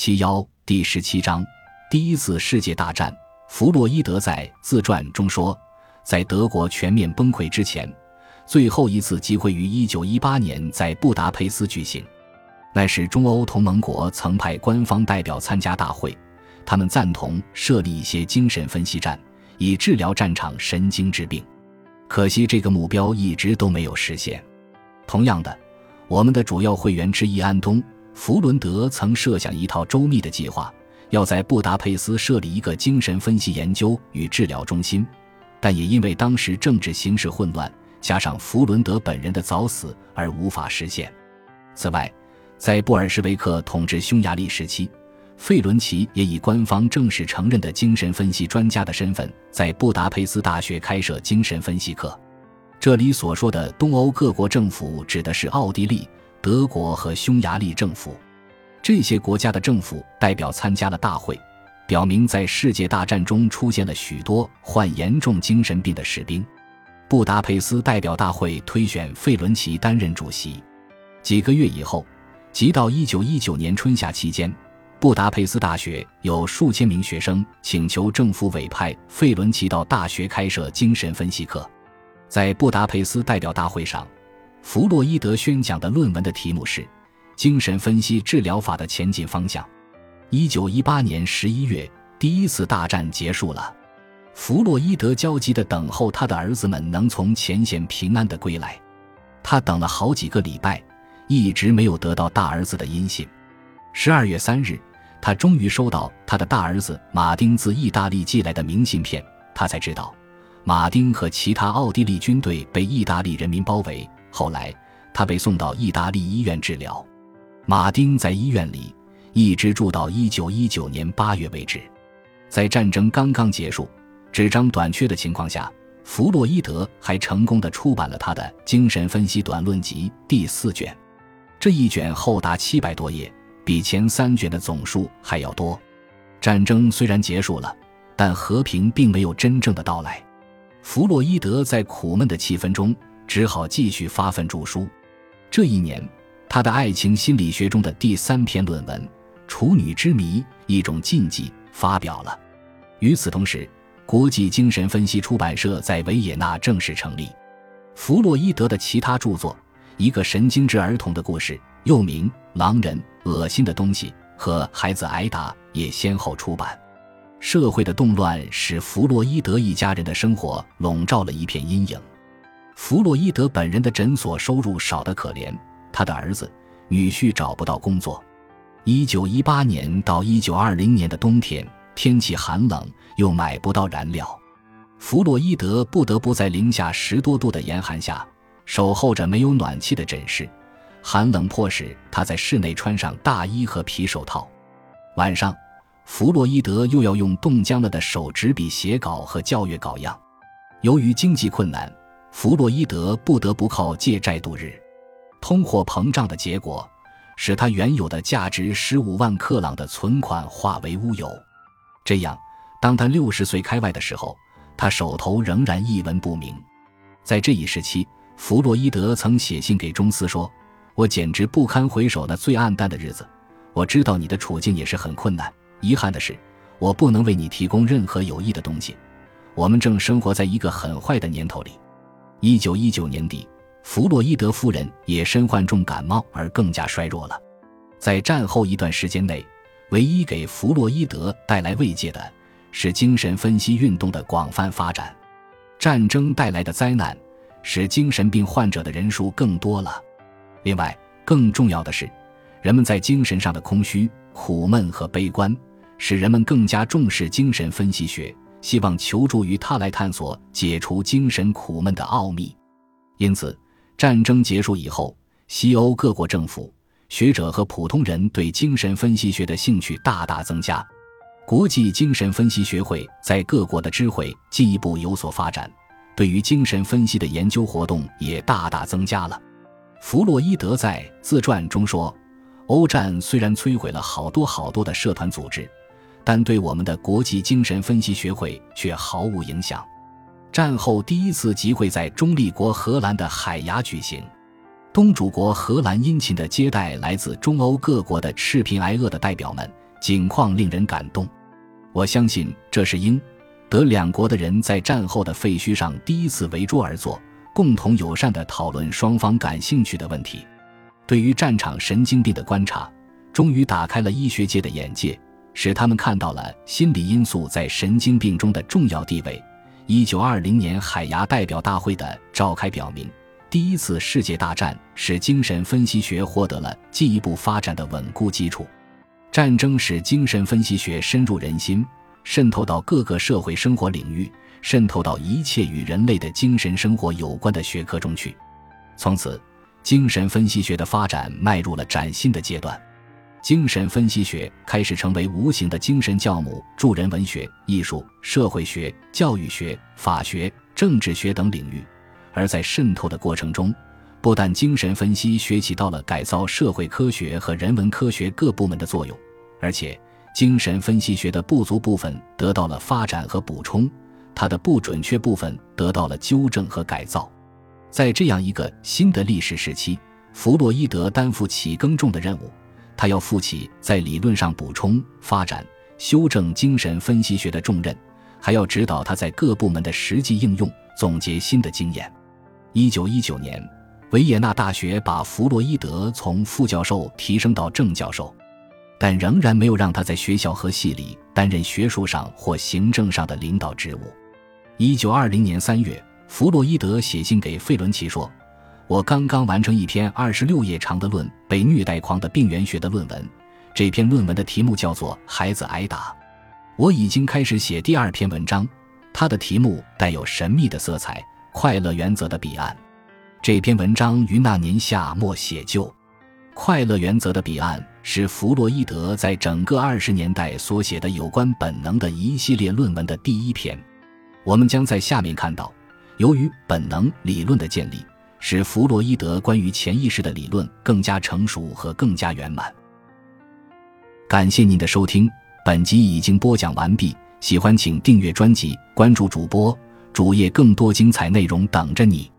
七幺第十七章，第一次世界大战。弗洛伊德在自传中说，在德国全面崩溃之前，最后一次集会于一九一八年在布达佩斯举行。那时，中欧同盟国曾派官方代表参加大会，他们赞同设立一些精神分析站，以治疗战场神经质病。可惜，这个目标一直都没有实现。同样的，我们的主要会员之一安东·弗伦德曾设想一套周密的计划，要在布达佩斯设立一个精神分析研究与治疗中心，但也因为当时政治形势混乱，加上弗伦德本人的早死而无法实现。此外，在布尔什维克统治匈牙利时期，费伦奇也以官方正式承认的精神分析专家的身份，在布达佩斯大学开设精神分析课。这里所说的东欧各国政府，指的是奥地利、德国和匈牙利政府。这些国家的政府代表参加了大会，表明在世界大战中出现了许多患严重精神病的士兵。布达佩斯代表大会推选费伦奇担任主席。几个月以后。即到一九一九年春夏期间，布达佩斯大学有数千名学生请求政府委派费伦奇到大学开设精神分析课。在布达佩斯代表大会上，弗洛伊德宣讲的论文的题目是《精神分析治疗法的前进方向》。一九一八年十一月，第一次大战结束了，弗洛伊德焦急地等候他的儿子们能从前线平安地归来。他等了好几个礼拜。一直没有得到大儿子的音信。十二月三日，他终于收到他的大儿子马丁自意大利寄来的明信片。他才知道，马丁和其他奥地利军队被意大利人民包围。后来，他被送到意大利医院治疗。马丁在医院里一直住到一九一九年八月为止。在战争刚刚结束、纸张短缺的情况下，弗洛伊德还成功的出版了他的《精神分析短论集》第四卷。这一卷厚达七百多页，比前三卷的总数还要多。战争虽然结束了，但和平并没有真正的到来。弗洛伊德在苦闷的气氛中，只好继续发奋著书。这一年，他的爱情心理学中的第三篇论文《处女之谜：一种禁忌》发表了。与此同时，国际精神分析出版社在维也纳正式成立。弗洛伊德的其他著作。一个神经质儿童的故事，又名《狼人》、恶心的东西和孩子挨打，也先后出版。社会的动乱使弗洛伊德一家人的生活笼罩了一片阴影。弗洛伊德本人的诊所收入少得可怜，他的儿子、女婿找不到工作。一九一八年到一九二零年的冬天，天气寒冷，又买不到燃料，弗洛伊德不得不在零下十多度的严寒下。守候着没有暖气的诊室，寒冷迫使他在室内穿上大衣和皮手套。晚上，弗洛伊德又要用冻僵了的手执笔写稿和校阅稿样。由于经济困难，弗洛伊德不得不靠借债度日。通货膨胀的结果，使他原有的价值十五万克朗的存款化为乌有。这样，当他六十岁开外的时候，他手头仍然一文不名。在这一时期。弗洛伊德曾写信给中斯说：“我简直不堪回首那最暗淡的日子。我知道你的处境也是很困难。遗憾的是，我不能为你提供任何有益的东西。我们正生活在一个很坏的年头里。”一九一九年底，弗洛伊德夫人也身患重感冒而更加衰弱了。在战后一段时间内，唯一给弗洛伊德带来慰藉的是精神分析运动的广泛发展。战争带来的灾难。使精神病患者的人数更多了。另外，更重要的是，人们在精神上的空虚、苦闷和悲观，使人们更加重视精神分析学，希望求助于他来探索解除精神苦闷的奥秘。因此，战争结束以后，西欧各国政府、学者和普通人对精神分析学的兴趣大大增加。国际精神分析学会在各国的知会进一步有所发展。对于精神分析的研究活动也大大增加了。弗洛伊德在自传中说：“欧战虽然摧毁了好多好多的社团组织，但对我们的国际精神分析学会却毫无影响。”战后第一次集会在中立国荷兰的海牙举行，东主国荷兰殷勤的接待来自中欧各国的赤贫挨饿的代表们，景况令人感动。我相信这是英、德两国的人在战后的废墟上第一次围桌而坐，共同友善地讨论双方感兴趣的问题。对于战场神经病的观察，终于打开了医学界的眼界，使他们看到了心理因素在神经病中的重要地位。一九二零年海牙代表大会的召开表明，第一次世界大战使精神分析学获得了进一步发展的稳固基础。战争使精神分析学深入人心，渗透到各个社会生活领域，渗透到一切与人类的精神生活有关的学科中去。从此，精神分析学的发展迈入了崭新的阶段。精神分析学开始成为无形的精神教母，助人文学、艺术、社会学、教育学、法学、政治学等领域。而在渗透的过程中，不但精神分析学起到了改造社会科学和人文科学各部门的作用，而且精神分析学的不足部分得到了发展和补充，它的不准确部分得到了纠正和改造。在这样一个新的历史时期，弗洛伊德担负起更重的任务。他要负起在理论上补充、发展、修正精神分析学的重任，还要指导他在各部门的实际应用，总结新的经验。一九一九年，维也纳大学把弗洛伊德从副教授提升到正教授，但仍然没有让他在学校和系里担任学术上或行政上的领导职务。一九二零年三月，弗洛伊德写信给费伦奇说。我刚刚完成一篇二十六页长的论被虐待狂的病原学的论文，这篇论文的题目叫做《孩子挨打》。我已经开始写第二篇文章，它的题目带有神秘的色彩，《快乐原则的彼岸》。这篇文章于那年夏末写就，《快乐原则的彼岸》是弗洛伊德在整个二十年代所写的有关本能的一系列论文的第一篇。我们将在下面看到，由于本能理论的建立。使弗洛伊德关于潜意识的理论更加成熟和更加圆满。感谢您的收听，本集已经播讲完毕。喜欢请订阅专辑，关注主播主页，更多精彩内容等着你。